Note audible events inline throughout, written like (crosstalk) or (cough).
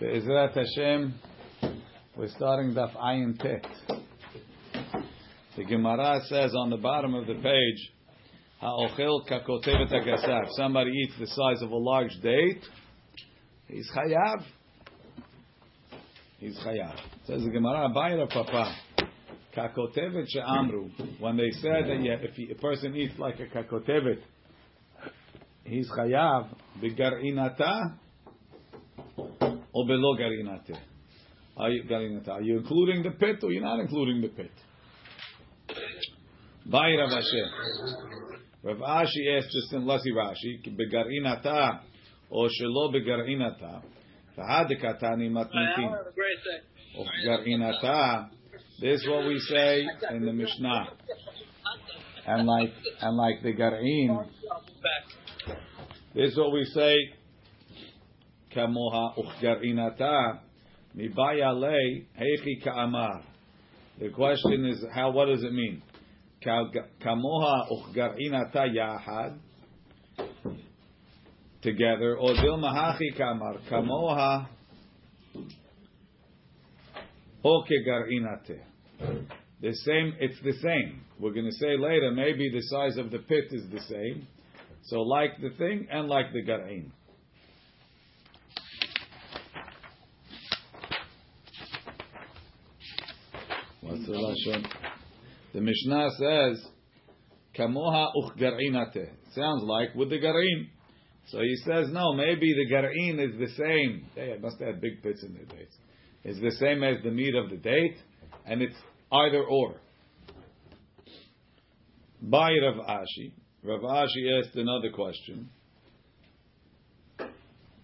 Be'ezrat Hashem, we're starting Daf Ayin Tet. The Gemara says on the bottom of the page, Ha'ochel kakotevet agasav. Somebody eats the size of a large date, he's chayav. He's chayav. Says the Gemara, Bayra Papa. Kakotevet she'amru. When they said that yeah, if a person eats like a kakotevet, he's chayav. Begarinata or below garinate? Are you. Including the pit or you're not including the pit? By Rav Ashi. Rav Ashi asked just in Lasi Rashi, begarinata or shelo begarinata. Fahadikatani matnitin. Garinata. This is what we say in the Mishnah. And like and like the garin, this is what we say mibaya le heichi ka'amar. The question is, how? What does it mean? Kamoha uchgarinata yahad together, or dilma hachi ka'amar kamoha okegarinate. The same. It's the same. We're going to say later. Maybe the size of the pit is the same. So like the thing and like the garin. The lashon? The Mishnah says, "Kamoha uchgarinate." Sounds like with the garin. So he says, no, maybe the garin is the same. They must have big pits in their dates. It's the same as the meat of the date, and it's either or. By Rav Ashi. Rav Ashi asked another question.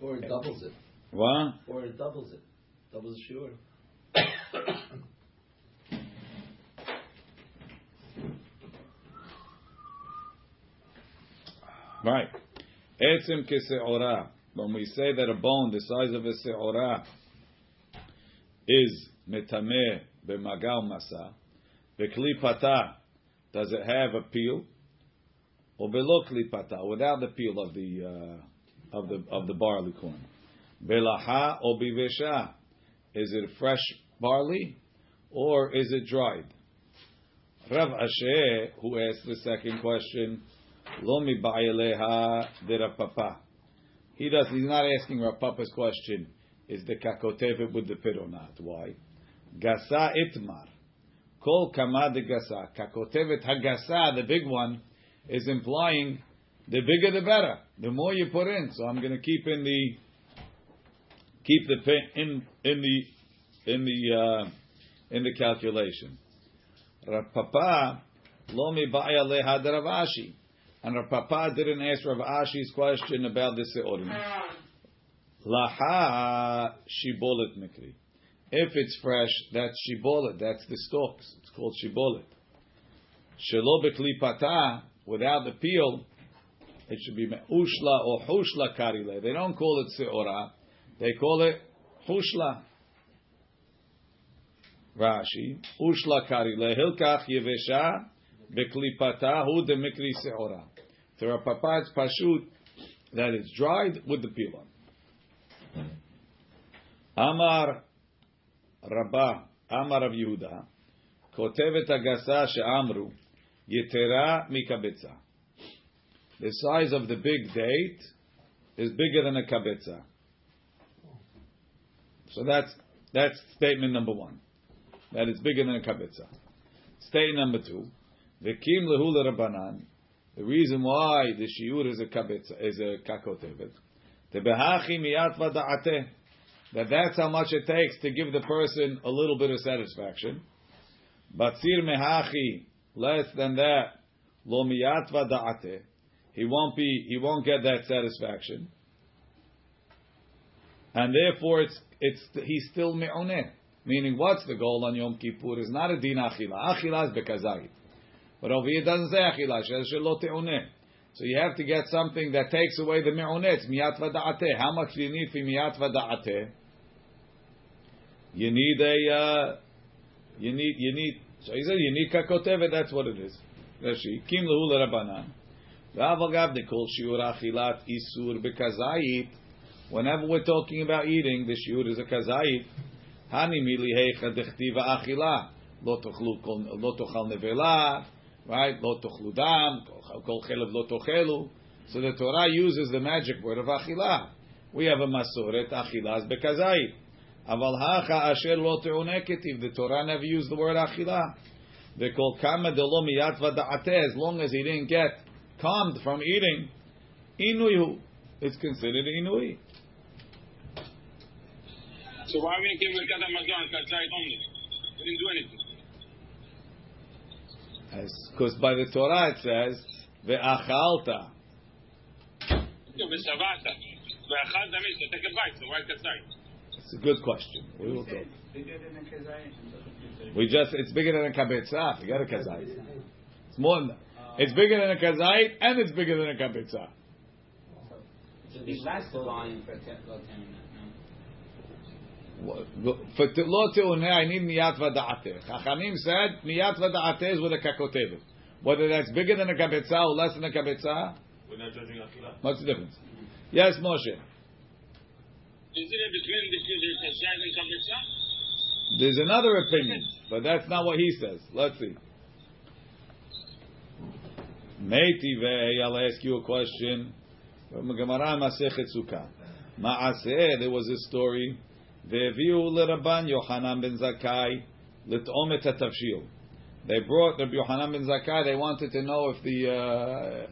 Or it doubles it. What? Or it doubles it. Doubles the sure. (coughs) (coughs) (coughs) Right. Etzim kese'ora. When we say that a bone the size of a se'ora is metameh b'magal masa, v'klipata, does it have a peel? Or below klipata, without the peel of the uh, of the of the barley corn. Belaha or bivesha, is it fresh barley or is it dried? Rav Ashi, who asked the second question, lo mi ba'aleha de Rav Papa. He does. He's not asking Rav Papa's question. Is the kakotevet with the pit or not? Why? Gasa itmar. Kol kama de gasa. Hagasa, the big one, is implying the bigger the better. The more you put in. So I'm going to keep in the keep the in in the in the uh, in the calculation. Rav Papa lo mi ba'ya leha de Rav Ashi. And Rav Papa didn't ask Rav Ashi's question about the seorim. Laha shibolet mikri. If it's fresh, that's shibolet. That's the stalks. It's called shibolet. Shelo beklipata, without the peel, it should be ushla or hushla karile. They don't call it seora. They call it hushla. Rashi, ushla karile hilkach yevesha beklipata hu de mikri seora. To Rav Papa, it's pashut that it's dried with the peel on. Amar Rabba, Amar Rav Yehuda, Kotevet Agasa she'amru, Yetera mikabetza. The size of the big date is bigger than a kabetza. So that's that's statement number one. That it's bigger than a kabetza. Statement number two, Vikim lehula rabbanan. The reason why the shiur is a kabetza is a kakotevet. Tebehachi miyat vada'ateh that that's how much it takes to give the person a little bit of satisfaction. Batzir mehachi, less than that, lo miyatva da'ate, he won't be, he won't get that satisfaction. And therefore it's, it's, he's still me'oneh. Meaning what's the goal on Yom Kippur is not a din achila. Achila is bekazayit. But over here it doesn't say achila, shelo te'oneh. So you have to get something that takes away the me'oneh. It's miyat. How much do you need for miyat? You need a, uh, you need, you need, so he said, you need kakotevet, that's what it is. Rashi, kim lehu l'rabanan. De kol shiur achilat isur bekazayit, Whenever we're talking about eating, the shiur is a kazayit. Heicha dechtiva achila. Lo tochal nevela, right? Lo tochlu kol chelev lo tochelu. So the Torah uses the magic word of achila. We have a masoret, achilas bekazayit. Aval hacha asher lo te'uneketiv. The Torah never used the word achila. The kol kama de lo miyat as long as he didn't get calmed from eating, inuyu, it's considered inui. So why we give Birkat Hamazon Katzayit only? We didn't do anything. Because by the Torah it says ve'achalta. V'shavata. Ve'achalta means to take a bite. So why Katzayit? It's a good question. We will talk. Bigger than a kazayit. We just it's bigger than a kabetza. Forget a kazayit. It's more than that. It's bigger than a kazayit and it's bigger than a kabetza. So the last volume for low For lo teuneh, I need niyat vada'ateh. Chachamim said niyat vada'ateh is with a kakotevet. Whether that's bigger than a kabetza or less than a kabetza, We're not judging Achila. what's the difference? Yes, Moshe. Is it between the the Katzayit and Katzayit? There's another opinion, but that's not what he says. Let's see. Meitive, I'll ask you a question. From Gemara Masechet Sukkah. Maaseh, there was a story. Ve'viu l'Rabban Yochanan ben Zakkai l't'om et hatavshil. They brought Rabbi Yochanan ben Zakkai. They wanted to know if the uh,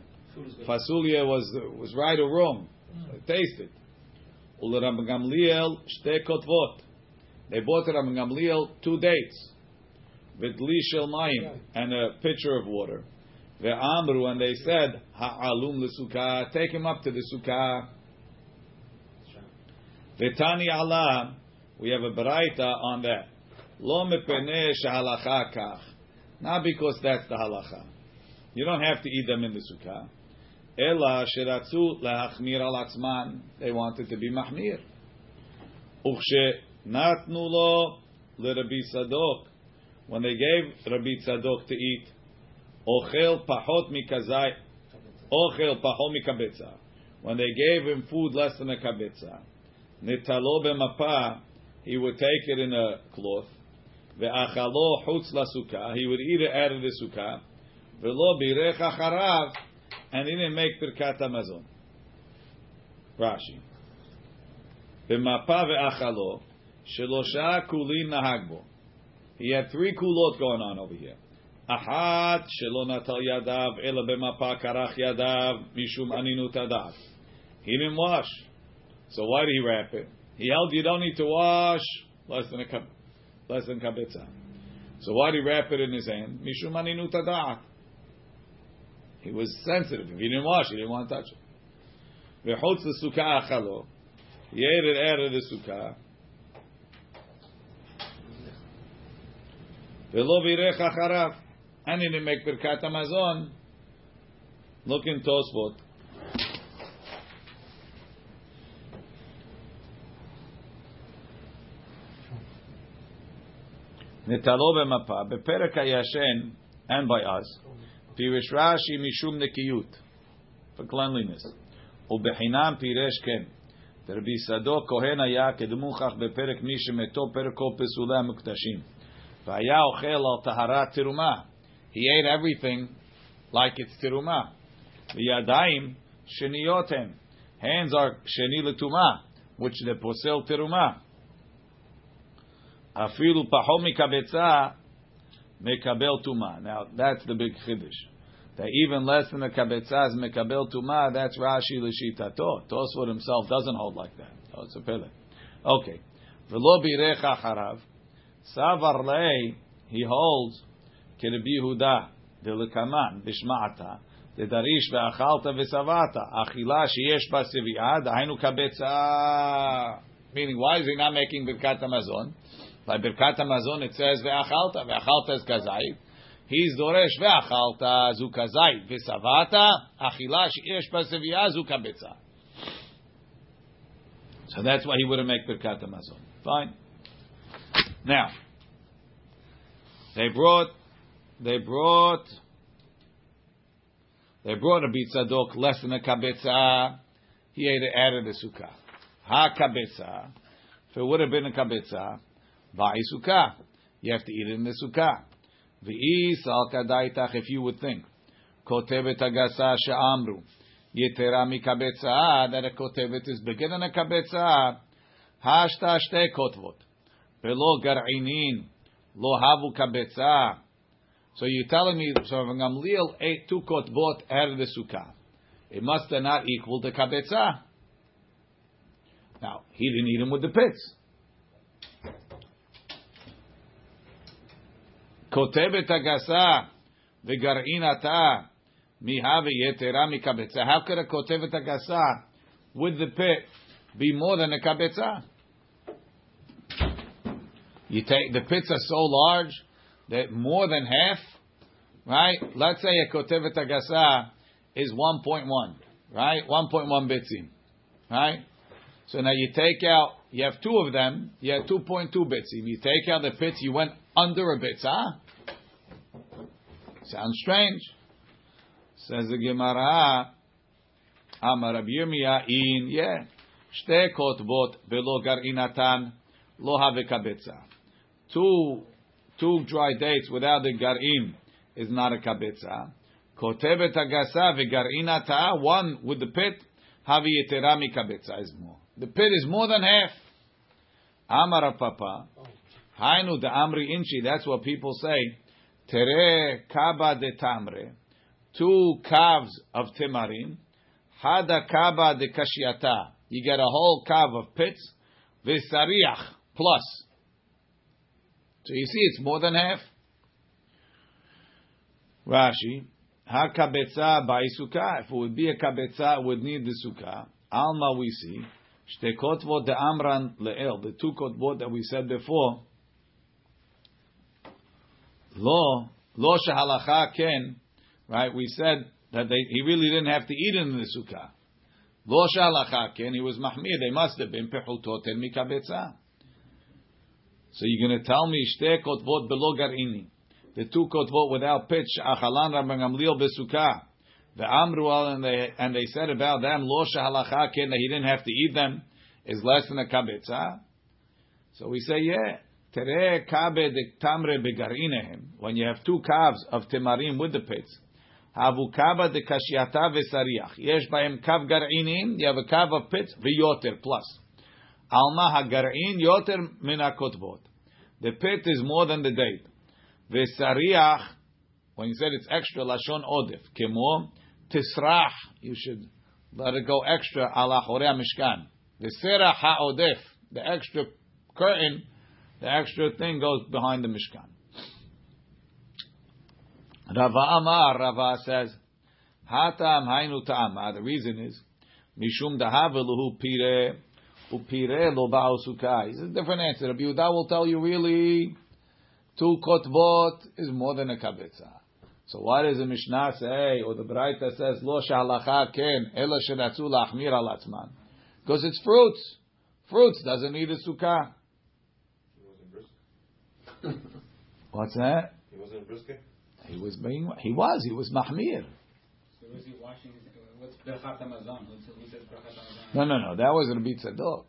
fasulia was was right or wrong. They tasted. U'l'Rabban Gamliel shte kotvot. They bought to Rabban Gamliel two dates, v'dli shel mayim, and a pitcher of water. Ve'amru, and they said, ha'alum l'sukkah, take him up to the sukkah. Ve'tani Allah, we have a baraita on that. Lo mepeneh kach. Not because that's the halacha. You don't have to eat them in the sukkah. Ela sheratzu lehachmir al atzman. They wanted to be mahmir. Ukshe natnu lo leRabbi Tzadok. When they gave Rabbi Tzadok to eat, ochel pachot mikazai, ochel pachot mikabetza. When they gave him food less than a kabetza, netalo b'mapa, he would take it in a cloth. Ve'achalo chutz sukkah, he would eat it out of the sukkah. Ve'lo birech acharav, and he didn't make birkat hamazon. Rashi. B'mapa ve'achalo, shelosha kulin nahagbo. He had three kulot going on over here. Ahat shelo natal yadav ela b'mapa karach yadav mishum aninut adav. He didn't wash. So why did he wrap it? He held you don't need to wash less than a cup, less than kabetza. So why did he wrap it in his hand? Mishum aninut adav. He was sensitive. If he didn't wash, he didn't want to touch it. V'chutz the sukkah achalo. He ate it out of the sukkah. V'lo virech acharav. And he didn't make birkat hamazon. Look in Tosfot. נטלו במפה, בפרק הישן, and by us, פירש רש"י משום נקיות, for cleanliness, ובחינם פירש כן. רבי סדוק כהן היה כדמוכח בפרק מי שמתו פרק כל פסולי המקדשים. והיה אוכל על טהרת תרומה. He ate everything like it's תרומה. וידיים שניות הם. Hands are שני לטומאה, which they פוסל תרומה. אפילו פחות מקבצה מקבל טומאה. Now, that's the big chiddush. That even less than the kabetza is mekabel tuma, that's Rashi l'shitato. Tosfot himself doesn't hold like that. Oh, it's a pele. Okay. V'lo birech acharav. Savar lei, he holds, kerebi Yehuda, delekaman, bishma'ata, לדריש ואכלת ושבעת, אכילה שיש בה שביעה, דהיינו קבצה. Meaning, why is he not making birkat hamazon? by Birkat Hamazon, it says ve'achalta. Ve'achalta is kazait. He's doresh ve'achalta zu kazait. Ve'savata achila she'esh paseviyah zu kabetza. So that's why he wouldn't make Birkat Hamazon. Fine. Now, they brought, they brought, they brought a bitzadok less than a kabetza. He added the sukkah. Ha kabetza. If it would have been a kabetza, va'isuka, you have to eat it in the sukkah. If you would think, kotevet agasa she'amru, yetera mikabetza, that a kotevet is bigger than a kabetza, hashta shte kotvot, gar'inin, lo havu kabetza. So you're telling me, so Gamliel ate two kotvot of the sukkah. It must have not equal the kabetza. Now, he didn't eat them with the pits. כותבת הגסה וגרעינתה מיהווה יתרה מקבצה. How could a כותבת הגסה with the pit be more than a kabetza? You take the pits are so large that more than half, right? Let's say a kotevet agasa is 1.1, right? 1.1 bitsim, right? So now you take out, you have two of them, you have 2.2 bitsim. You take out the pits, you went under a bitza. Sounds strange. Says the Gemara, Amar Rabbi Yirmiyah in, yeah, shte kotvot belo gar'inatan lo have kabetza. Two, two dry dates without the gar'in is not a kabetza. Kotevet agasa vegar'inata, one with the pit, havi yetera kabetza is more. The pit is more than half. Amar Papa, hainu the amri inchi, that's what people say. Tere kaba de tamre, two calves of timarim, hada kaba de kashiata. You get a whole calf of pits, visariach plus. So you see, it's more than half. Rashi, ha kabetza ba'isuka. If it would be a kabetza, it would need the sukkah. Alma we see. Shte kotvot de amran le'el. The two kotvot that we said before. Lo, lo shehalacha ken. Right, we said that they, he really didn't have to eat in the sukkah. Lo shehalacha ken. He was mahmir. They must have been pechutot el mikabetza. So you're going to tell me shte kotvot below garini, the two kotvot without pitch achalan Rabban Gamliel besukah, the amrual and they and they said about them lo shahalacha ken that he didn't have to eat them is less than a kabetza. So we say yeah. Tere kabe de tamre begarinehem. When you have two calves of timarim with the pits, havu de kashiata vesariach. Yesh bahem kav garinim. You have a kav of pits v'yoter plus. Alma hagar'in yoter min kotvot. The pit is more than the date. Vesariach, when you said it's extra, lashon odif. Kemo, tisrach, you should let it go extra, ala chorea mishkan. Veserach ha'odef, the extra curtain, the extra thing goes behind the mishkan. Rava Amar, Rava says, Hatam hainu ta'ama. Ah, the reason is, Mishum dahaveluhu pire, upire lo ba'usukai. It's a different answer. Rabbi Yehuda will tell you really, two kotvot is more than a kabetza. So why does the Mishnah say, or the Braita says, lo shalacha ken, ela shenatzu lachmir alatzman? Because it's fruits. Fruits doesn't need a sukkah. He wasn't brisk. What's that? He wasn't brisket. He was being, he was, he was mahmir. So was he washing his, what's Berchat Hamazon? Who said- who says Berchat Hamazon? No, no, no, that was Rabbi Tzadok.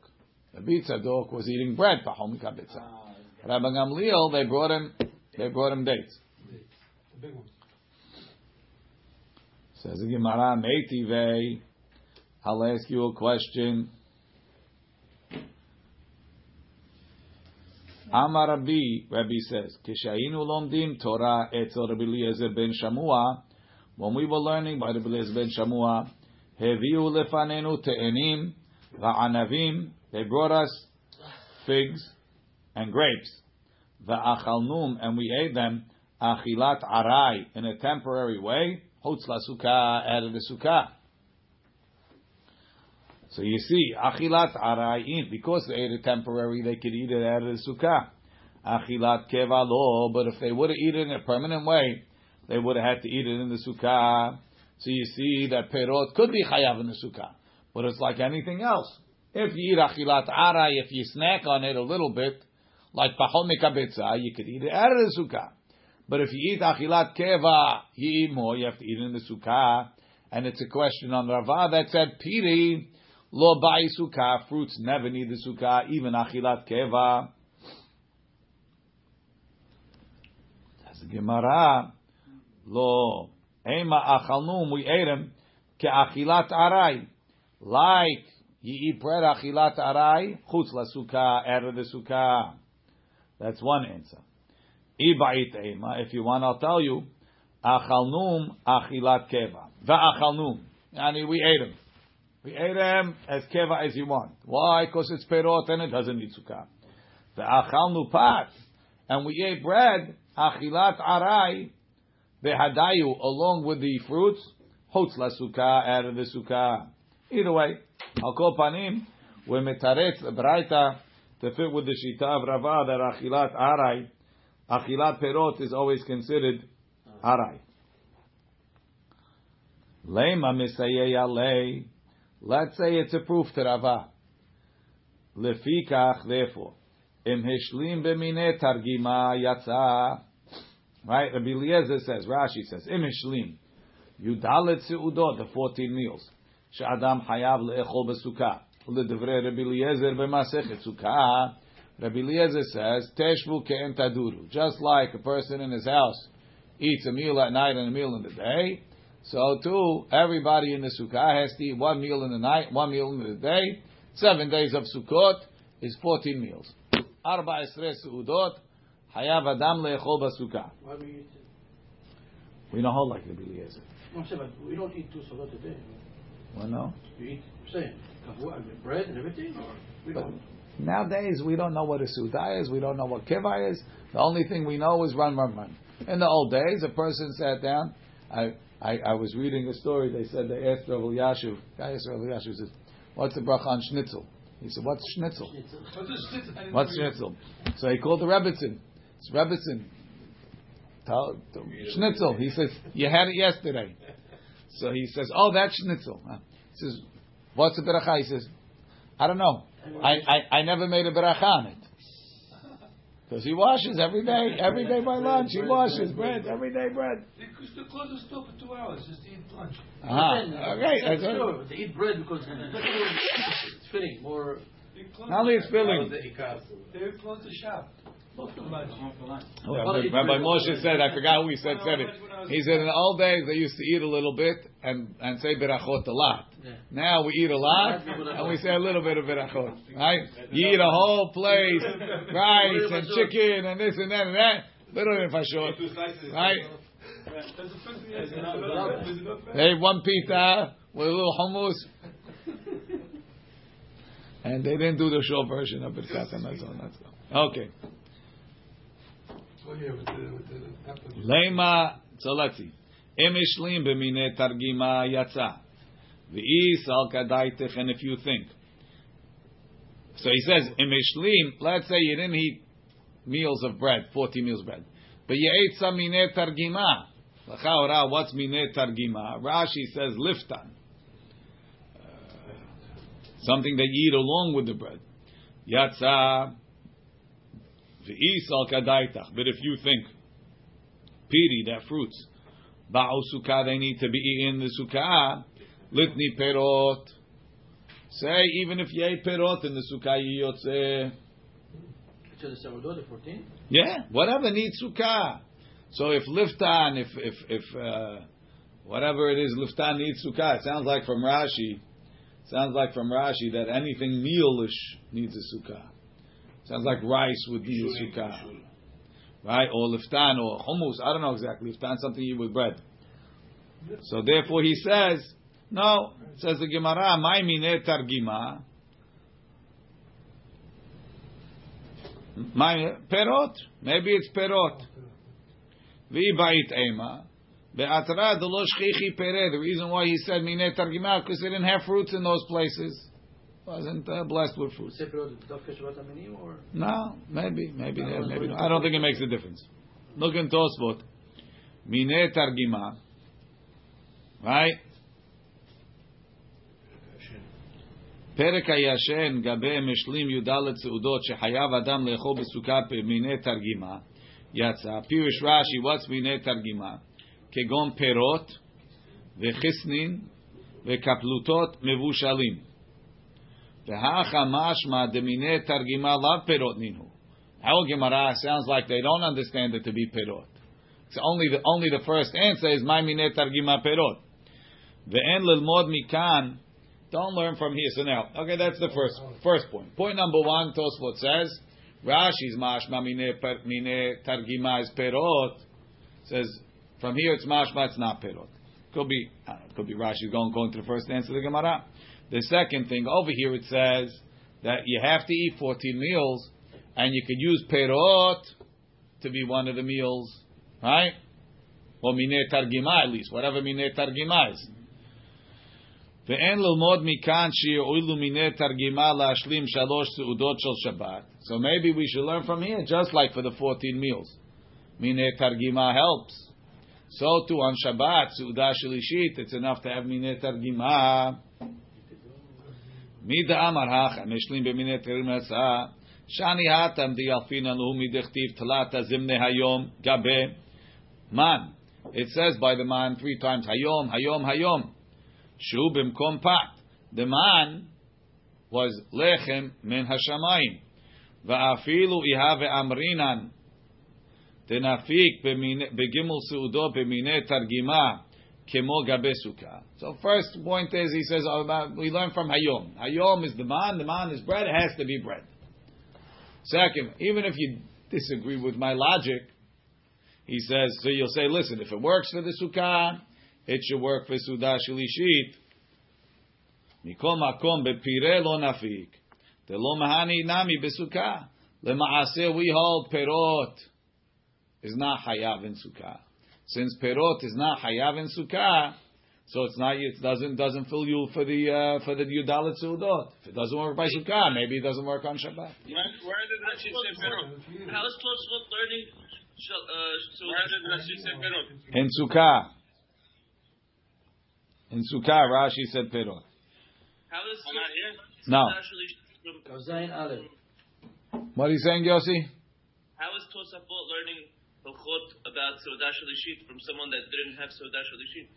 Rabbi Tzadok was eating bread, pahom kabetza. Ah, Rabbi Gamliel, they brought him, they brought him dates. The big one. Says the Gemara, Meitive, I'll ask you a question. Amar Rabbi, Rabbi says, Kishayinu lomdim Torah etzel Rabbi Eliezer ben Shamua, when we were learning by Rabbi Eliezer ben Shamua, Heviu lefanenu te'enim va'anavim, they brought us figs and grapes, va'achalnum, and we ate them, achilat arai, in a temporary way, Hotz la sukkah, of the sukkah. So you see, achilat arayin, because they ate it temporary, they could eat it out of the sukkah. Achilat kevalo, but if they would have eaten it in a permanent way, they would have had to eat it in the sukkah. So you see that perot could be chayav in the sukkah, but it's like anything else. If you eat achilat aray, if you snack on it a little bit, like pachol mikabetza, you could eat it out of the sukkah. But if you eat achilat keva, you eat more, you have to eat it in the sukkah. And it's a question on Rava that said, Piri, Lo bai sukkah, fruits never need the sukkah, even achilat keva. That's Gemara. Lo, ema achalnum, we ate him, ke achilat arai. Like, you eat bread achilat arai, chutz la sukkah, out of the sukkah. That's one answer. Ibait ema, if you want, I'll tell you, achalnum achilat keva. Va'achalnum. Yani we ate them. Them as keva as you want. Why? Because it's perot and it doesn't need sukkah. Va'achalnu pat. And we ate bread, achilat arai, vehadayu, along with the fruits, hotz la sukkah, out of the sukkah. Either way, al kol panim, we metaretz braita to fit with the shita of Rava that achilat arai, achilat perot is always considered arai. Lema misayei. Let's say it's a proof to Rava. Lefikach, therefore, im hishlim b'mine targima yatsa. Right? Rabbi Eliezer says, Rashi says, im hishlim. Yudalet seudot, the 14 meals. She'adam hayav le'echol b'sukkah. L'devrei Rabbi Eliezer b'masechet sukkah. Rabbi Eliezer says, teshvu ke'en taduru. Just like a person in his house eats a meal at night and a meal in the day, so too, everybody in the sukkah has to eat one meal in the night, one meal in the day. Seven days of Sukkot is 14 meals. Arba esre seudot, hayav adam le'echol. Why do we eat? We don't hold like Rabbi Eliezer. No, but we don't eat two salot a day. Well, no. We eat, I'm saying, kavua, I mean, bread and everything, or we But don't. nowadays, we don't know what a sudah is. We don't know what kiva is. The only thing we know is run, run, run. In the old days, a person sat down. I, I, I was reading a story. They said they asked Rav Yashu. Guy asked Rav Yashu says, "What's the bracha on schnitzel?" He said, "What's schnitzel? What's schnitzel?" So he called the Rebbitzin. It's Rebbitzin. Tell, schnitzel. He says, "You had it yesterday." So he says, "Oh, that's schnitzel." He says, "What's the bracha?" He says, "I don't know. I, I, I never made a bracha on it." Because he washes every day, every day by lunch. He washes bread, every day bread. Because they close the store for two hours just to eat lunch. Ah, Then, okay. that's that's true, it. They eat bread because it's fitting, more, Not only it's filling. They close the shop. most of Lunch. Home for lunch. Oh, Rabbi, Rabbi Moshe said, I forgot who he said said it. He said in the old days they used to eat a little bit and, and say berachot a lot. Yeah. Now we eat a lot and we say a little bit of berachot. Right? You eat a whole plate, (laughs) rice and chicken and this and that and that. Little bit nefashot. Right? They ate one pita with a little hummus. And they didn't do the short version of Birkat Hamazon. Let's go. Okay. Yeah, with the, with the apple. Lema, so let's see. Im b'mine targima yatsa. V'is al kadaitich, and if you think. So he says, im ishlim, let's say you didn't eat meals of bread, 40 meals of bread. But you ate some mine targima. L'chaora, what's mine targima? Rashi says liftan. Uh, something that you eat along with the bread. Yatsa. V'is al kadaitach. But if you think, piri, that fruits, ba'u sukkah, they need to be eaten in the sukkah, litni perot. Say, even if you ate perot in the sukkah, you yotze. to the sourdough, the 14. Yeah, whatever needs sukkah. So if liftan, if if if uh, whatever it is, liftan needs sukkah. It sounds like from Rashi. Sounds like from Rashi that anything mealish needs a sukkah. Sounds like rice would need a sukkah, right? Or liftan or hummus. I don't know exactly. Liftan something you eat with bread. So therefore he says, no. Says the Gemara, my mine targima. My perot. Maybe it's perot. V'ibait ema. Be'atra delo shchichi pere. The reason why he said mine targima because they didn't have fruits in those places. Wasn't uh, blessed with fruits. Separate dafka Shabbat Aminim or? No, maybe, maybe, maybe. I don't think it makes a difference. Look in Tosfot. Mine targima. Right? פרק הישן גבי משלים י"ד סעודות שחייב אדם לאכול בסוכה במיני תרגימה יצא, פירוש רש"י, what's מיני תרגימה? כגון פירות וחיסנין וקפלוטות מבושלים. V'hacha mashma demine targima lav perot ninu. Our Gemara sounds like they don't understand it to be perot. So only the only the first answer is my mine targima perot. Ve'en lilmod mikan. Don't learn from here. So now, okay, that's the first first point. Point number one, Tosfot says Rashi's mashma mine targima is perot. Says from here it's mashma, it's not perot. Could be could be Rashi going going to the first answer of the Gemara. The second thing over here it says that you have to eat 14 meals, and you could use perot to be one of the meals, right? Or mine targima at least, whatever mine targima is. ואין ללמוד מכאן שיועילו מיני תרגימה להשלים שלוש סעודות של שבת. So maybe we should learn from here, just like for the 14 meals. מיני תרגימה helps. So too on Shabbat, סעודה שלישית, it's enough to have מיני תרגימה. מי דאמר הכה, משלים במיני תרגימה הצעה, שאני האטם דיאלפינן הוא מדכתיב תלת הזמנה היום גבי man. It says by the man three times, hayom, hayom, hayom. Shu bimkom pat. The man was lechem min hashamayim. Va'afilu ihave amrinan. Tenafik begimul seudo bemine targima kemo gabe. So first point is, he says, oh, we learn from hayom. Hayom is the man, the man is bread, it has to be bread. Second, even if you disagree with my logic, he says, so you'll say, listen, if it works for the sukkah, it should work for sudah shlishit. Mikol makom bepire lo nafik. The lo mahani nami besukkah. Lema'aseh we hold perot is not hayav in sukkah. Since perot is not hayav in sukkah, so it's not it doesn't doesn't fill you for the uh, for the yudalit suudot. If it doesn't work by sukkah, maybe it doesn't work on Shabbat. Where, where did Rashi say perot? How is Tosfot learning? Shal- Uh, so Where did Rashi say perot? In sukkah, in sukkah, Rashi said perot. how is not here? No, actually from, Zayin Aleph. what are you saying, Yossi? how is Tosafot learning Hilchot about Seudah Shalishit from someone that didn't have Seudah Shalishit?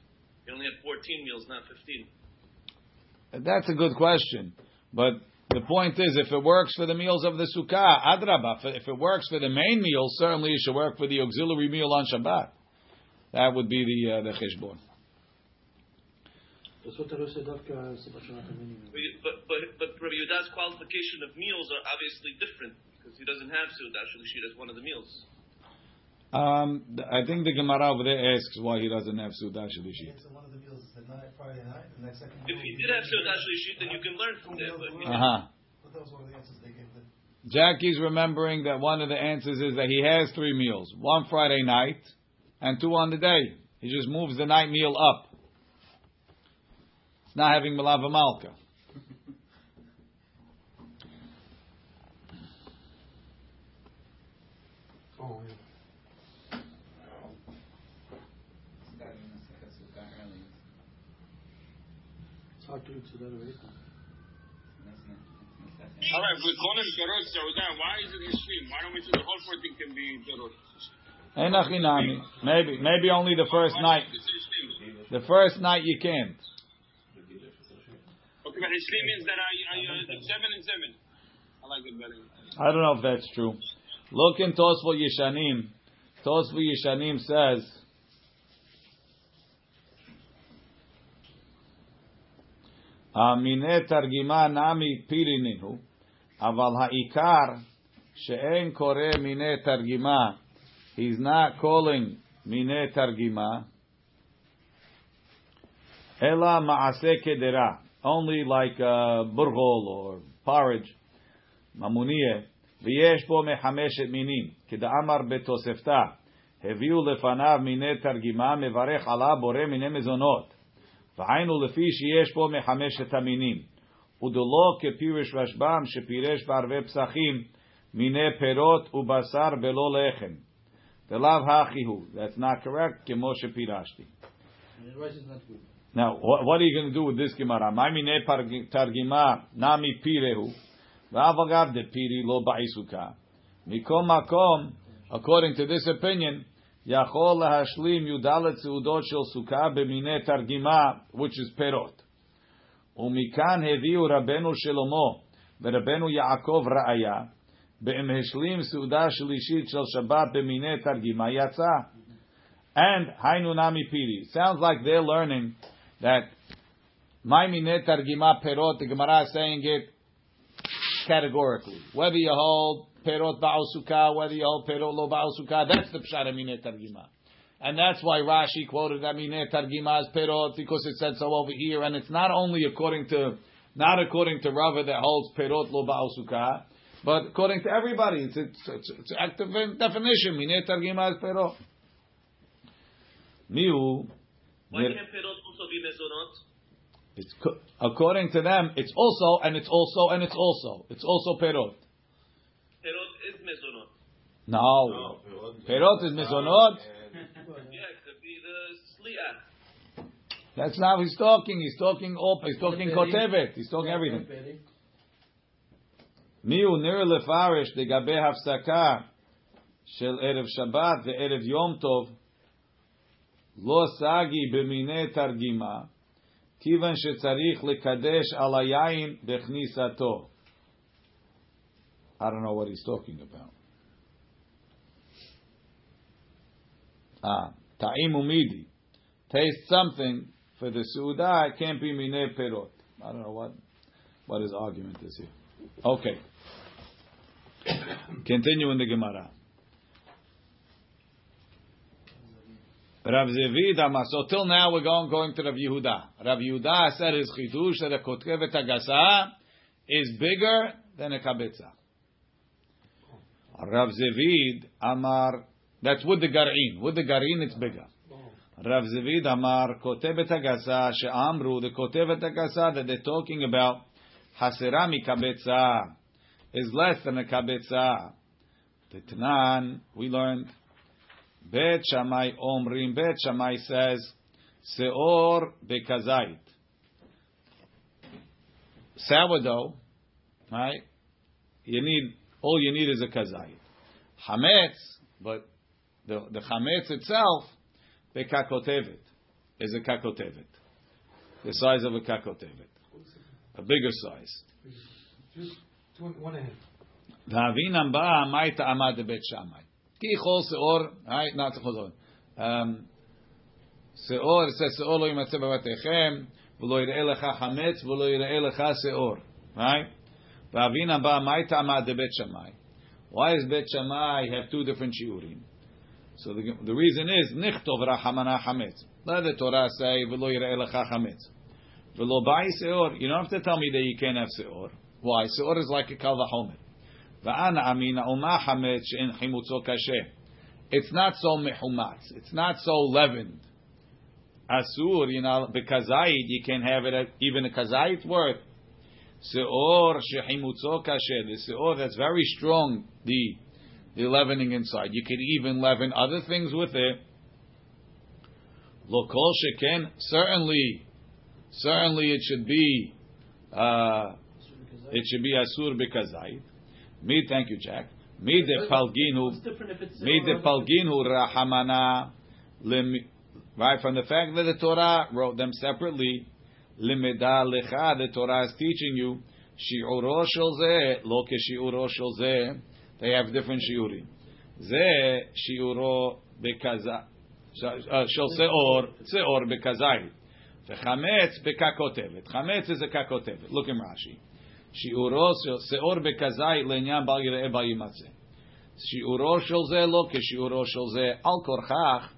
He only had 14 meals, not 15. That's a good question, but the point is, if it works for the meals of the sukkah, adrabah. If it works for the main meal, certainly it should work for the auxiliary meal on Shabbat. That would be the uh, the cheshbon. But, but, but Rabbi Yehuda's qualification of meals are obviously different because he doesn't have Seudah Shalishit as one of the meals. Um, I think the Gemara over there asks why he doesn't have sudah shlishit. It's one of the meals the night, Friday night, the next second. If he did have Seudah Shalishit, then you can learn from there. But he Uh huh. But that was one of the answers they gave. The, Jackie's remembering that one of the answers is that he has three meals: one Friday night and two on the day. He just moves the night meal up. It's not having malava malka. Oh, yeah. Starting Masechet It's hard to do to that already. That's not- that's Masechet. All right, we're calling perot Saudah. Why is it Hishlim? Why don't we say the whole 14 can be perot? Einachinami. Maybe, maybe only the first night. The first night you can't. Okay, but Hishlim means that I, I, uh, it's seven and seven. I like it better. I don't know if that's true. Look in Tosfot Yeshanim. Tosfot Yeshanim says. המיני תרגימה נמי פירינינו, אבל העיקר שאין קורא מיני תרגימה, he's not calling מיני תרגימה, אלא מעשה קדרה, only like uh, burgol or porridge, ממוניה, ויש בו מחמשת מינים, כדאמר בתוספתא, הביאו לפניו מיני תרגימה, מברך עליו בורא מיני מזונות. והיינו לפי שיש בו מחמשת המינים. ודלא כפירש רשב"ם שפירש בערבי פסחים מיני פירות ובשר בלא לחם. דלאו הכי הוא. That's not correct, כמו שפירשתי. And the rice is not good. Now, what, what are you going to do with this Gemara? מה מיני פרג- תרגימה נמי פירהו, ואף אגב דפירי לא בעיסוקה. מכל מקום, according to this opinion, יכול להשלים י"ד סעודות של סוכה במיני תרגימה, which is פירות. ומכאן הביאו רבנו שלמה ורבנו יעקב ראיה, באם השלים סעודה שלישית של שבת במיני תרגימה יצא. And היינו נמי פירי. Sounds like they're learning that my minet targima perot, the Gemara is saying it categorically. Whether you hold perot ba'al sukkah, whether you hold perot lo ba'al sukkah, that's the pshat of minet targima. And that's why Rashi quoted that minet targima as perot, because it said so over here, and it's not only according to, not according to Rava that holds perot lo ba'al sukkah, but according to everybody, it's, it's, it's, it's active definition, minet targima as perot. Miu, Why can't perot also be mezonot? It's co- according to them, it's also and it's also and it's also it's also perot. Perot is mezonot. No, perot is mezonot. Yeah, it could be the sliach. That's not he's talking. He's talking op. He's talking kotevet. He's talking everything. מיהו נר לפרש לגבי הפסקה של ערב שבת וערב יום טוב לא סגי במיני תרגימה כיוון שצריך לקדש על היין בכניסתו. I don't know what he's talking about. Ah, ta'im umidi. Taste something for the su'udah, it can't be minei perot. I don't know what, what his argument is here. Okay. (coughs) Continue in the Gemara. Rav Zevid Amar. So till now we're going going to Rav Yehuda. Rav Yehuda said his chidush that a kotkevet agasa is bigger than a kabetza. Rav Zevid Amar. That's with the garin. With the garin, it's bigger. Rav Zevid Amar kotebet agasa she'amru the kotebet agasa that they're talking about hasera mikabetza is less than a kabetza. The Tanan we learned Bet Shammai Omrim, Bet Shammai says, Seor Bekazait. Sourdough, right? You need, all you need is a kazait. Hametz, but the, the Hametz itself, Bekakotevet, is a kakotevet. The size of a kakotevet. A bigger size. Just one, one The Da'avinam ba'a amaita amad bet shamai. Ki chol seor, right? Not chazon. Um, seor says seor lo yimatzeh bevatechem v'lo yireh lecha chametz v'lo yireh lecha seor, right? V'avin ba ma'it amad de bet shamai. Why does bet shamai have two different shiurim? So the, the reason is nichtov rachamana chametz. Let the Torah say v'lo yireh lecha chametz. V'lo ba'i seor. You don't have to tell me that you can't have seor. Why? Seor is like a kal v'chomer. It's not so mehumatz. It's not so leavened. Asur, you know, bekazayit, you can have it at even a kazayit worth. Seor shechimutzo kasher. The seor that's very strong, the the leavening inside. You could even leaven other things with it. Lokol sheken, certainly, certainly it should be, uh, it should be asur bekazayit. Me, thank you, Jack. Me de palginu, What's different if it's me de palginu rahamana, right from the fact that the Torah wrote them separately. Limeda lecha, the Torah is teaching you shi'uro shel zeh, lo shi'uro shel zeh. They have different shiurim. Zeh shi'uro bekazayit. Uh, shel seor, seor. V'chametz bekakotevet. Chametz is a kakotevet. Look in Rashi. שיעורו של שאור בכזית לעניין בל יראה בל יימצא. שיעורו של זה לא כשיעורו של זה, על כורכך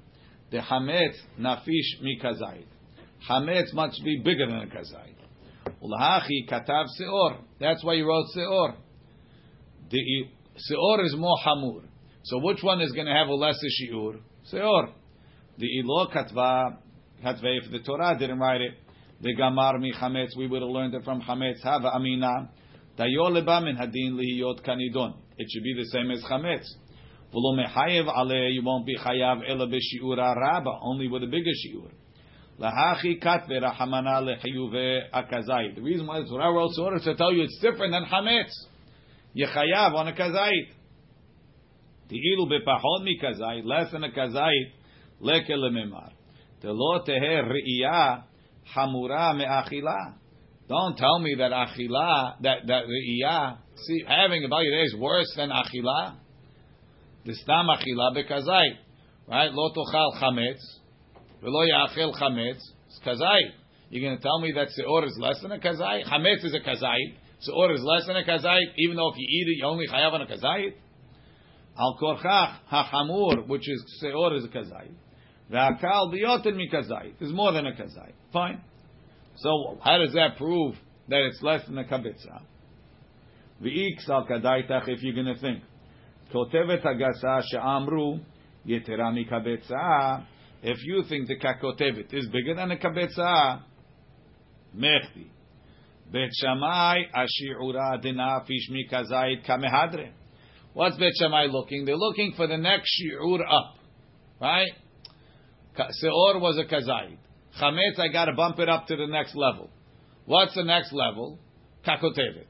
דחמץ נפיש מכזית. חמץ must be bigger than a כזית. ולהכי כתב שאור. That's why he wrote שאור. The שאור is more חמור. So which one is going to have a lesser שיעור? שאור. The לא כתבה, כתבה, if the Torah didn't write it, the gamar mi chametz, we would have learned it from chametz. Hava amina, dayo leba min hadin lihiyot kanidon. It should be the same as chametz. V'lo mechayev aleh, you won't be chayav ela b'shiura rabba, only with a bigger shiur. Lahachi katve rahamana lechiyuve akazayit. The reason why the Torah wrote Torah is to tell you it's different than chametz. Yechayav on a kazayit. Ti'ilu bepachon mi kazayit, less than a kazayit, leke lememar. Telo teher re'iyah, hamura me'achila. Don't tell me that achila, that that re'iyah, see, having a Balya is worse than achila. The stam achila bekazait, right? Lo tochal chametz, velo yachel chametz. It's kazait. You're going to tell me that seor is less than a kazait? Chametz is a kazait. Seor is less than a kazait, even though if you eat it, you only chayav on a kazait. Al korchach hachamur, which is seor is a kazait. Ve'akal biyotin mi kazait is more than a kazait. Fine. So how does that prove that it's less than a kabitza? V'ix al kadaitach, if you're going to think. Kotevet agasa she'amru yetera. If you think the kakotevet is bigger than a kabetza, mechti. Bet Shammai ashi'ura denafish mi kazait kamehadre. What's Bet looking? They're looking for the next shi'ur up. Right? Seor was a kazait. Chametz, I got to bump it up to the next level. What's the next level? Kakotevet.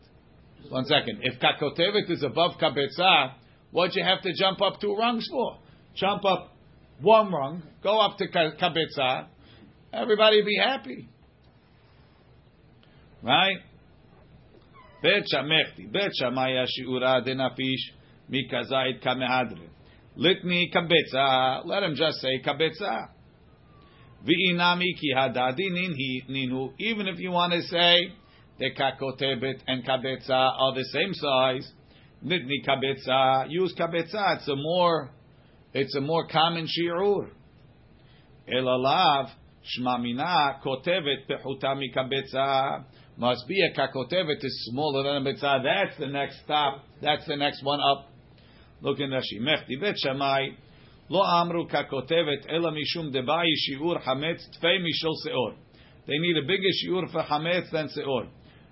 One second. If kakotevet is above kabetza, what you have to jump up two rungs for? Jump up one rung, go up to ka- kabetza, everybody be happy. Right? Bet shamechti, bet shamaya shiura denafish mikazait kamehadre. Litni kabetza, let him just say kabetza. V'inami ki hadadi ninu. Even if you want to say the kakotebet and kabetza are the same size, nitni kabetza, use kabetza. It's a more, it's a more common shi'ur. Elalav shmamina kotevet pechuta mi kabetza. Must be a kakotevet is smaller than a betza. That's the next stop. That's the next one up. Look in Rashi. Mechti bet shamai. לא אמרו ככותבת, אלא משום דבאי שיעור חמץ תפי משל שאור. They need a bigger שיעור for חמץ than שאור.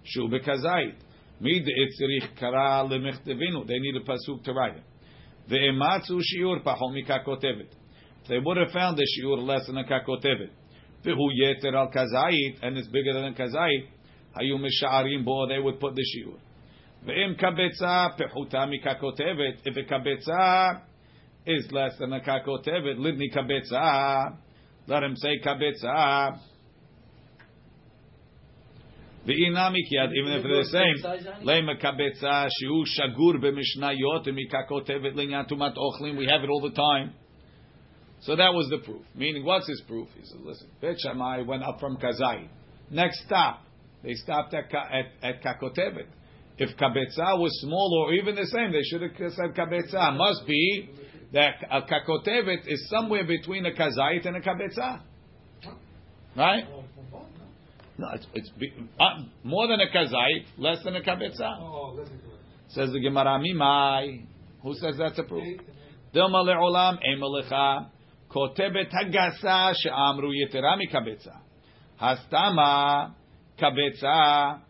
שהוא בכזית. מי דאצריך קרא למכתבינו. They need a pasuk to write it. ואמצו שיעור פחות מככותבת. They would have found the שיעור less than a ככותבת. והוא יתר על כזית, and it's bigger than a כזית, היו משערים בו, they would put the שיעור. ואם קבצה פחותה מככותבת, if a קבצה is less than a kakotevet. Lidni kabetza. Let him say kabetza. V'inami kiyad, even if they're the same. Lema kabetza shiu shagur b'mishnayot mikakotevet linyan tumat ochlim. We have it all the time. So that was the proof. Meaning, what's his proof? He said, listen, Bet went up from Kazai. Next stop, they stopped at, at, at. If Kabetza was small or even the same, they should have said Kabetza. Must be that a kakotevet is somewhere between a kazait and a kabetza. Right? No, it's, it's uh, more than a kazait, less than a kabetza. Oh, listen to it. Says the Gemara, Mimai. Who says that's a proof? Dilma le'olam emelecha kotebet hagasa she'amru yetera mikabetza. Hastama kabetza.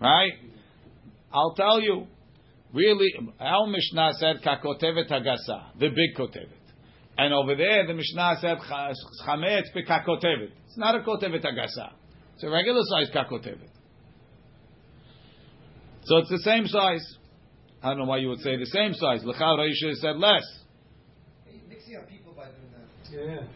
Right? I'll tell you. Really, our Mishnah said kakotevet hagasa, the big kotevet. And over there, the Mishnah said chametz bekakotevet. It's not a kotevet hagasa. It's a regular size kakotevet. So it's the same size. I don't know why you would say the same size. L'chaura, you should have said less. Mixing up people by doing that. Yeah.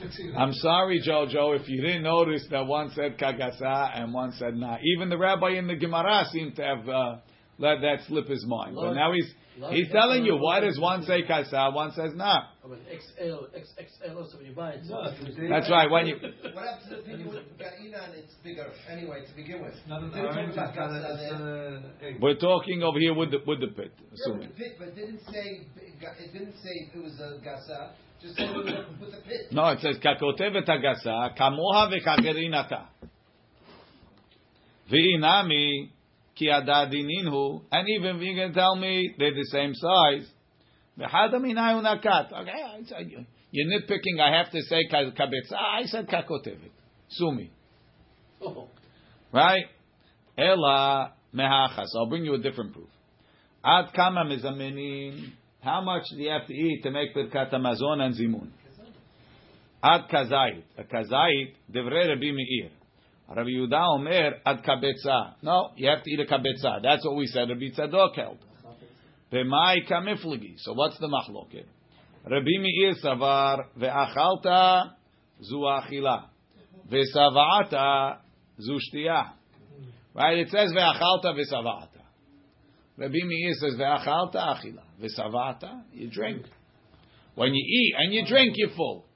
(laughs) Mixing it up. I'm sorry, Jojo, if you didn't notice that one said kagasa and one said na. Even the rabbi in the Gemara seemed to have uh, let that slip his mind. But now he's Lord, he's telling you why does one say kasa, one says na. I mean, XL, XXL, also when you buy it. No, it's the- That's right. When you (laughs) What happens to the people with Ga'inan? It's bigger anyway to begin with. Not an Didn't talk about it's got a- Gaza it's there. an uh, egg. we're talking over here with the with the pit, Yeah, with the pit, but it didn't say it didn't say it was a gasa. Just said with the pit. No, it says kakotevet agasa kamoha v'kagerinata. V'inami ki adadininhu, and even if you can tell me they're the same size. Okay, I said, you're nitpicking. I have to say ka- kabetza. I said kakotevet. Sumi, Oh, (laughs) right? Ela mehachas. I'll bring you a different proof. Ad kama mizamenin. How much do you have to eat to make birkat hamazon and zimun? Ad kazait. A kazait, devrei Rabbi Meir. Rabbi Yehuda Omer, ad kabetza. No, you have to eat a kabetza. That's what we said. Rabbi Tzadok held. B'mai kamifligi. So what's the machloket? Rabbi Meir savar ve'achalta zu achila. V'savata zushtiya. Right? It says ve'achalta v'savata. Rabbi Meir says ve'achalta achila. V'savata, you drink. When you eat and you drink, you're full.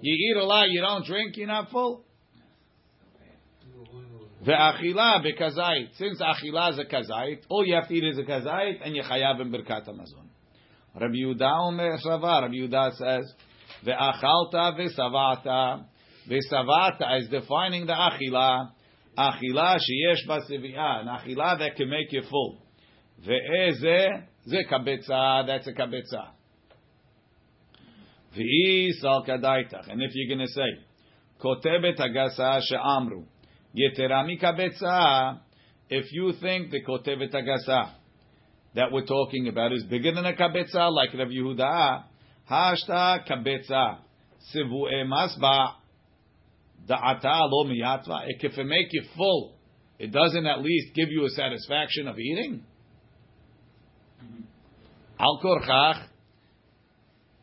You eat a lot, you don't drink, you're not full. Ve'achila bekazait. Since achila is a kazait, all you have to eat is a kazait, and you chayav in birkat hamazon. Rabbi Yehuda omer shava. Rabbi Yehuda says, ve'achalta ve'savata. Ve'savata is defining the achila. Achila sheyesh b'sevi'ah. An achila that can make you full. Ve'eze, ze kabetza, that's a kabetza. Ve'isal kadaitach. And if you're going to say, kotebet agasa she'amru. Yeterami kabetza. If you think the kotebet agasa that we're talking about is bigger than a kabetza, like Rav Yehuda, hashta kabetza. Sivu'e masba. Da'ata lo miyatva. If it make you full, it doesn't at least give you a satisfaction of eating. Al korchach,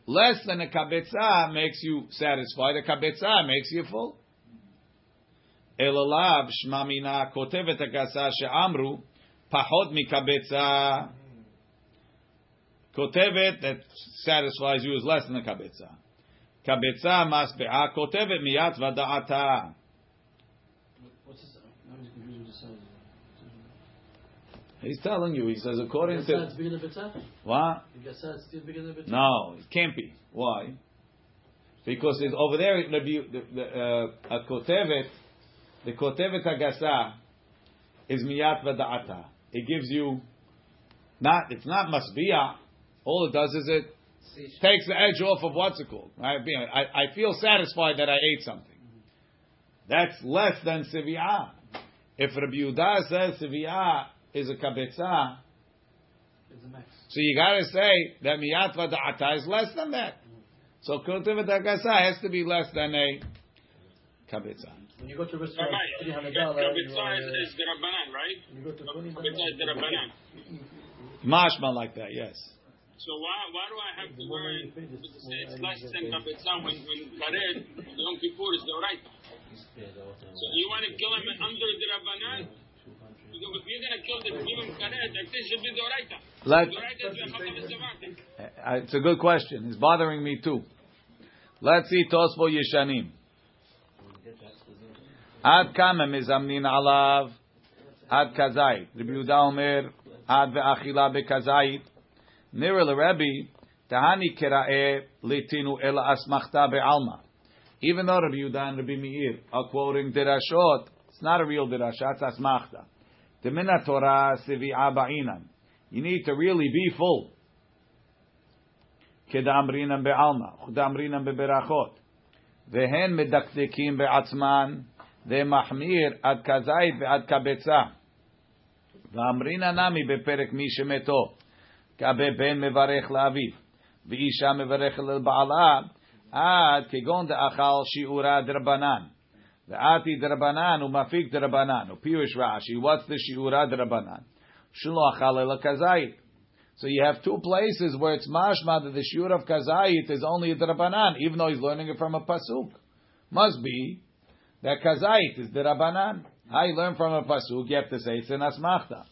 less than a kabetza makes you satisfied. A kabetza makes you full. Elalav shmamina kotevet agasa she'amru pachot mikabetza. Kotevet that satisfies you is less than a kabetza. Kabetza masbe'a kotevet miyat vada'ata. What's this? I'm confused with the size. He's telling you. He says according to Gassat's bigger than Bitzah? what? Gassat's still bigger than Bitzah? No, it can't be. Why? Because it's over there, Rabbi- the, the, uh, a kotevet, the kotevet agasa is miyat vada'ata. It gives you not. It's not masbia. All it does is it takes the edge off of what's it called. Right? I, I feel satisfied that I ate something. That's less than siviyah. If Rabbi Yehuda says siviyah is a kabetza, It's the max. so you got to say that miyat vada'ata is less than that. So kotevet agasa has to be less than a kabetza. When you go to a restaurant, Rabbi, three hundred Kabetza is, is the Rabbanan, right? When you go to Kabetza is the Rabbanan. Mashma like that, yes. So why why do I have to learn to it's less than Kabetza when when Kared Yom Kippur is the right? So you want to kill him under the Rabbanan? You're going to kill the Bimim Kared, that should be the right. Let, The right is the Chavah uh, it's a good question. It's bothering me too. Let's see Tosfo Yeshanim. Ad kama mizamnin alav. Ad kazait. Rabbi Yehuda Omer. Ad ve'achila bekazait. Nira l'Rebbe. Tahani kera'e litinu ela asmachta be'alma. Even though Rabbi Yehuda and Rabbi Meir are quoting dirashot, it's not a real dirashat, it's asmachta. Demina Torah sivi'a ba'inan. You need to really be full. כדאמרינן בעלמא, וכדאמרינן בברכות. והן מדקדקים בעצמן, ומחמיר עד כזית ועד כבצה. ואמרינן נמי בפרק מי שמתו, כבה בן מברך לאביו, ואישה מברכת לבעלה, עד כגון דאכל שיעורה דרבנן. ועתי דרבנן ומפיק דרבנן, ופירוש רש"י, what's the שיעורה דרבנן? שלא אכל אלא כזית. So you have two places where it's mashma that the shiur of kazayit is only a drabanan, even though he's learning it from a pasuk. Must be that kazayit is the rabbanan. How you learn from a pasuk, you have to say it's an asmachta.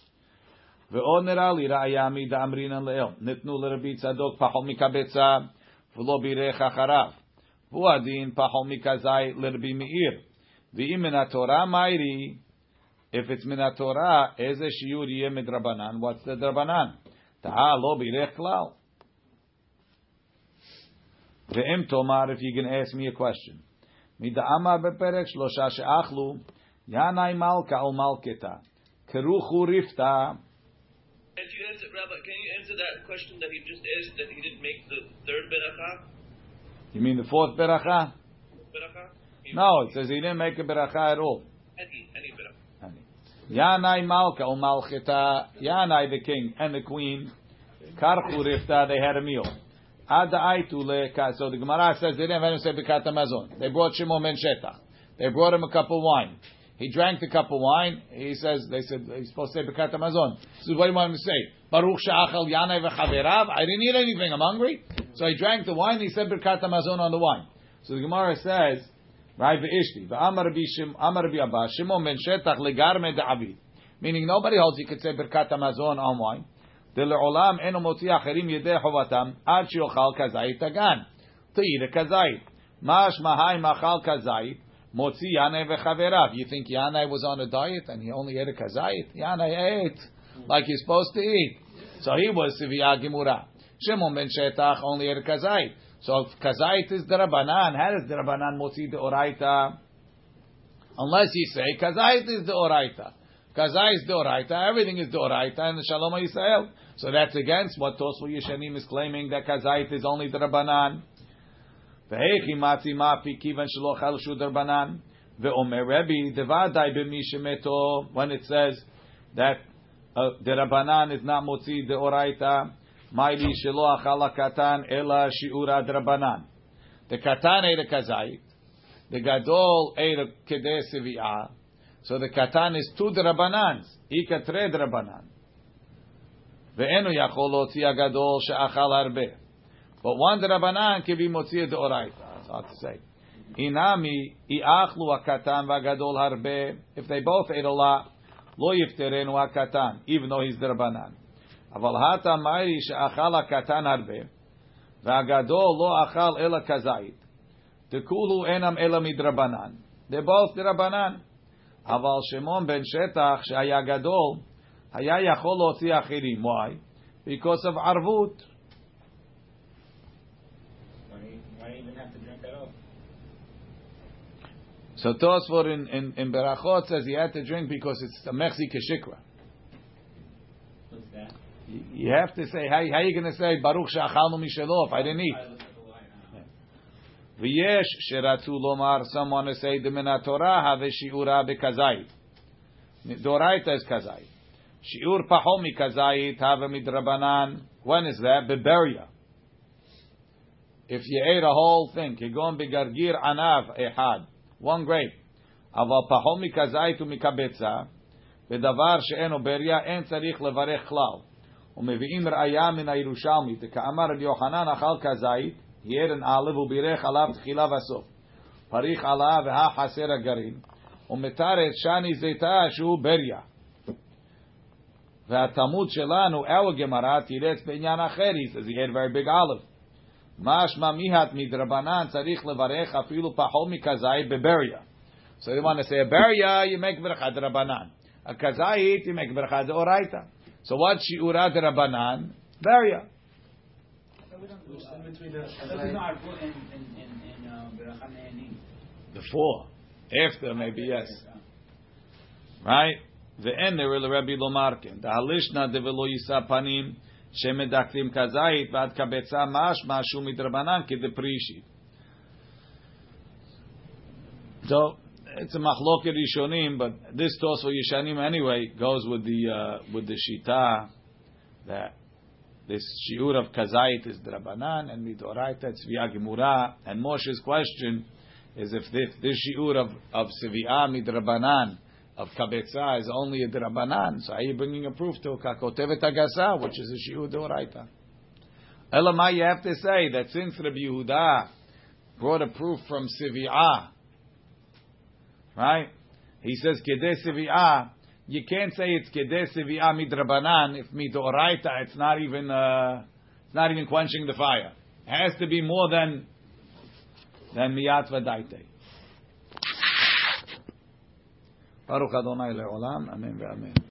ועוד נראה לי ראיה מדאמרינן לאל, נתנו לרבי צדוק פחול מקבצה, ולא בירך אחריו. והוא הדין פחול מכזית לרבי מאיר. ואם מן התורה מיירי, if it's מן התורה, איזה שיעור יהיה מדרבנן? What's the דרבנן? טעה לא בירך כלל. ואם תאמר, if you can ask me a question, מדאמר בפרק שלושה שאכלו, ינאי מלכה ומלכתה, כרוכו רפתה, If you answer, Rabbi, can you answer that question that he just asked that he didn't make the third beracha? you mean the fourth beracha? Beracha? He- No, it says he didn't make a beracha at all. Any, any beracha. Yanai Malka or Malchita, Yanai the king and the queen, Karchu Rifta, they had a meal. So the Gemara says they didn't have to say Birkat Hamazon. They brought Shimon Ben. They brought him a cup of wine. He drank the cup of wine. He says, they said, he's supposed to say Birkat Hamazon. He says, what do you want him to say? Baruch Sha'achal Yanai V'chaverav. I didn't eat anything. I'm hungry. So he drank the wine. He said Birkat Hamazon on the wine. So the Gemara says, Right, ve'ishti. Ve'amar Rabbi Abba, Shimon ben Shetach legarme da'avid. Meaning nobody holds you could say Birkat Hamazon on wine. דלעולם אינו מוציא אחרים ידי חובתם עד שיאכל כזית הגן. To eat a kazait. משמע היי מאכל כזית, מוציא ינאי וחבריו. You think Yanai was on a diet and he only ate a kazait? Yanai ate like he's supposed to eat. So he was Siviyah Gimura. Shimon ben Shetach only ate a kazait. So if kazait is derabanan, how does derabanan motzi the oraita? Unless you say kazait is the oraita. Kazai is Doraita, everything is Doraita, and the Shalom Yisrael. So that's against what Tosfu Yeshanim is claiming that Kazait is only the Rabbanan. Matzi mafi kivan shelo chal shu Rabbanan. Ve'omer Rebbe. When it says that uh, the Rabbanan is not motzi the Oraita, ma'ili shelo achal katan ela shiura The katan ate a Kazait. The gadol ate a kedei so the katan is two drabanans, ika tre drabanan. ואינו יכול להוציא הגדול שאכל הרבה. But one drabanan can be motzia de oraita. It's hard to say. Inami iachlu akatan vagadol harbe. If they both ate a lot, lo yifterenu akatan, even though he's drabanan. אבל הטה מאירי שאכל הקטן הרבה, והגדול לא אכל אלא כזית. דכולו אינם אלא מדרבנן. They're both דרבנן. אבל שמעון בן שטח, שהיה גדול, היה יכול להוציא אחרים. Why? Because of ערבות. Why do you- why do you even have to drink at all? So Tosfot in, in, in Berachot says he had to drink because it's a mechzi keshikra. What's that? You- You have to say, how, how you going to say, Baruch she'achalnu mishelo if I didn't eat? V'yesh sheratu lomar, someone to say, the mina Torah have shi'ura bekazayit. Doraita is kazayit. Shi'ur pahom mikazayit have midrabanan. When is that? Beberia. If you ate a whole thing, kigon begargir anav ehad, one grape. אבל פחום מכזית ומקבצה, בדבר שאינו בריה, אין צריך לברך כלל. ומביאים ראיה מן הירושלמי, דכאמר רבי יוחנן אכל כזית, he ate an olive ובירך עליו תחילה וסוף. פריך עליו והא חסר הגרעין, ומתרת שני זיתה שהוא בריה. והתלמוד שלנו, our גמרא, תירץ בעניין אחר, he says he had very big olive. משמע מיהת מדרבנן צריך לברך אפילו פחות מכזית בבריה. So you want to say a beria, you make bracha drabanan. A kazait, you make bracha deoraita. So what shiura drabanan? Beria. What's in between the But there's no arvut in, in, in, in uh, Berachan Ne'enim. Before. After, maybe, yes. Right? ואין נראה לרבי לומר כן. דהלישנא דבלא יישא פנים שמדקרים כזית ועד קבצה משמע שהוא מדרבנן כדפרישי. So, it's a machloket rishonim, but this Tosfo Yishanim anyway goes with the uh, with the shita that this shiur of kazait is drabanan and midoraita it's via gemura. And Moshe's question is if this, this shiur of of sevia midrabanan of kabetza is only a drabanan, so are you bringing a proof to kakotevet agasa, which is a shiur deoraita? Elamai, you have to say that since Rabbi Yehuda brought a proof from sevia, right? He says kedeh sevia. You can't say it's kedeh sevia midrabanan if midoraita. It's not even uh, it's not even quenching the fire. It has to be more than than miyat vadaite. Baruch Adonai leolam. Amen ve'amen.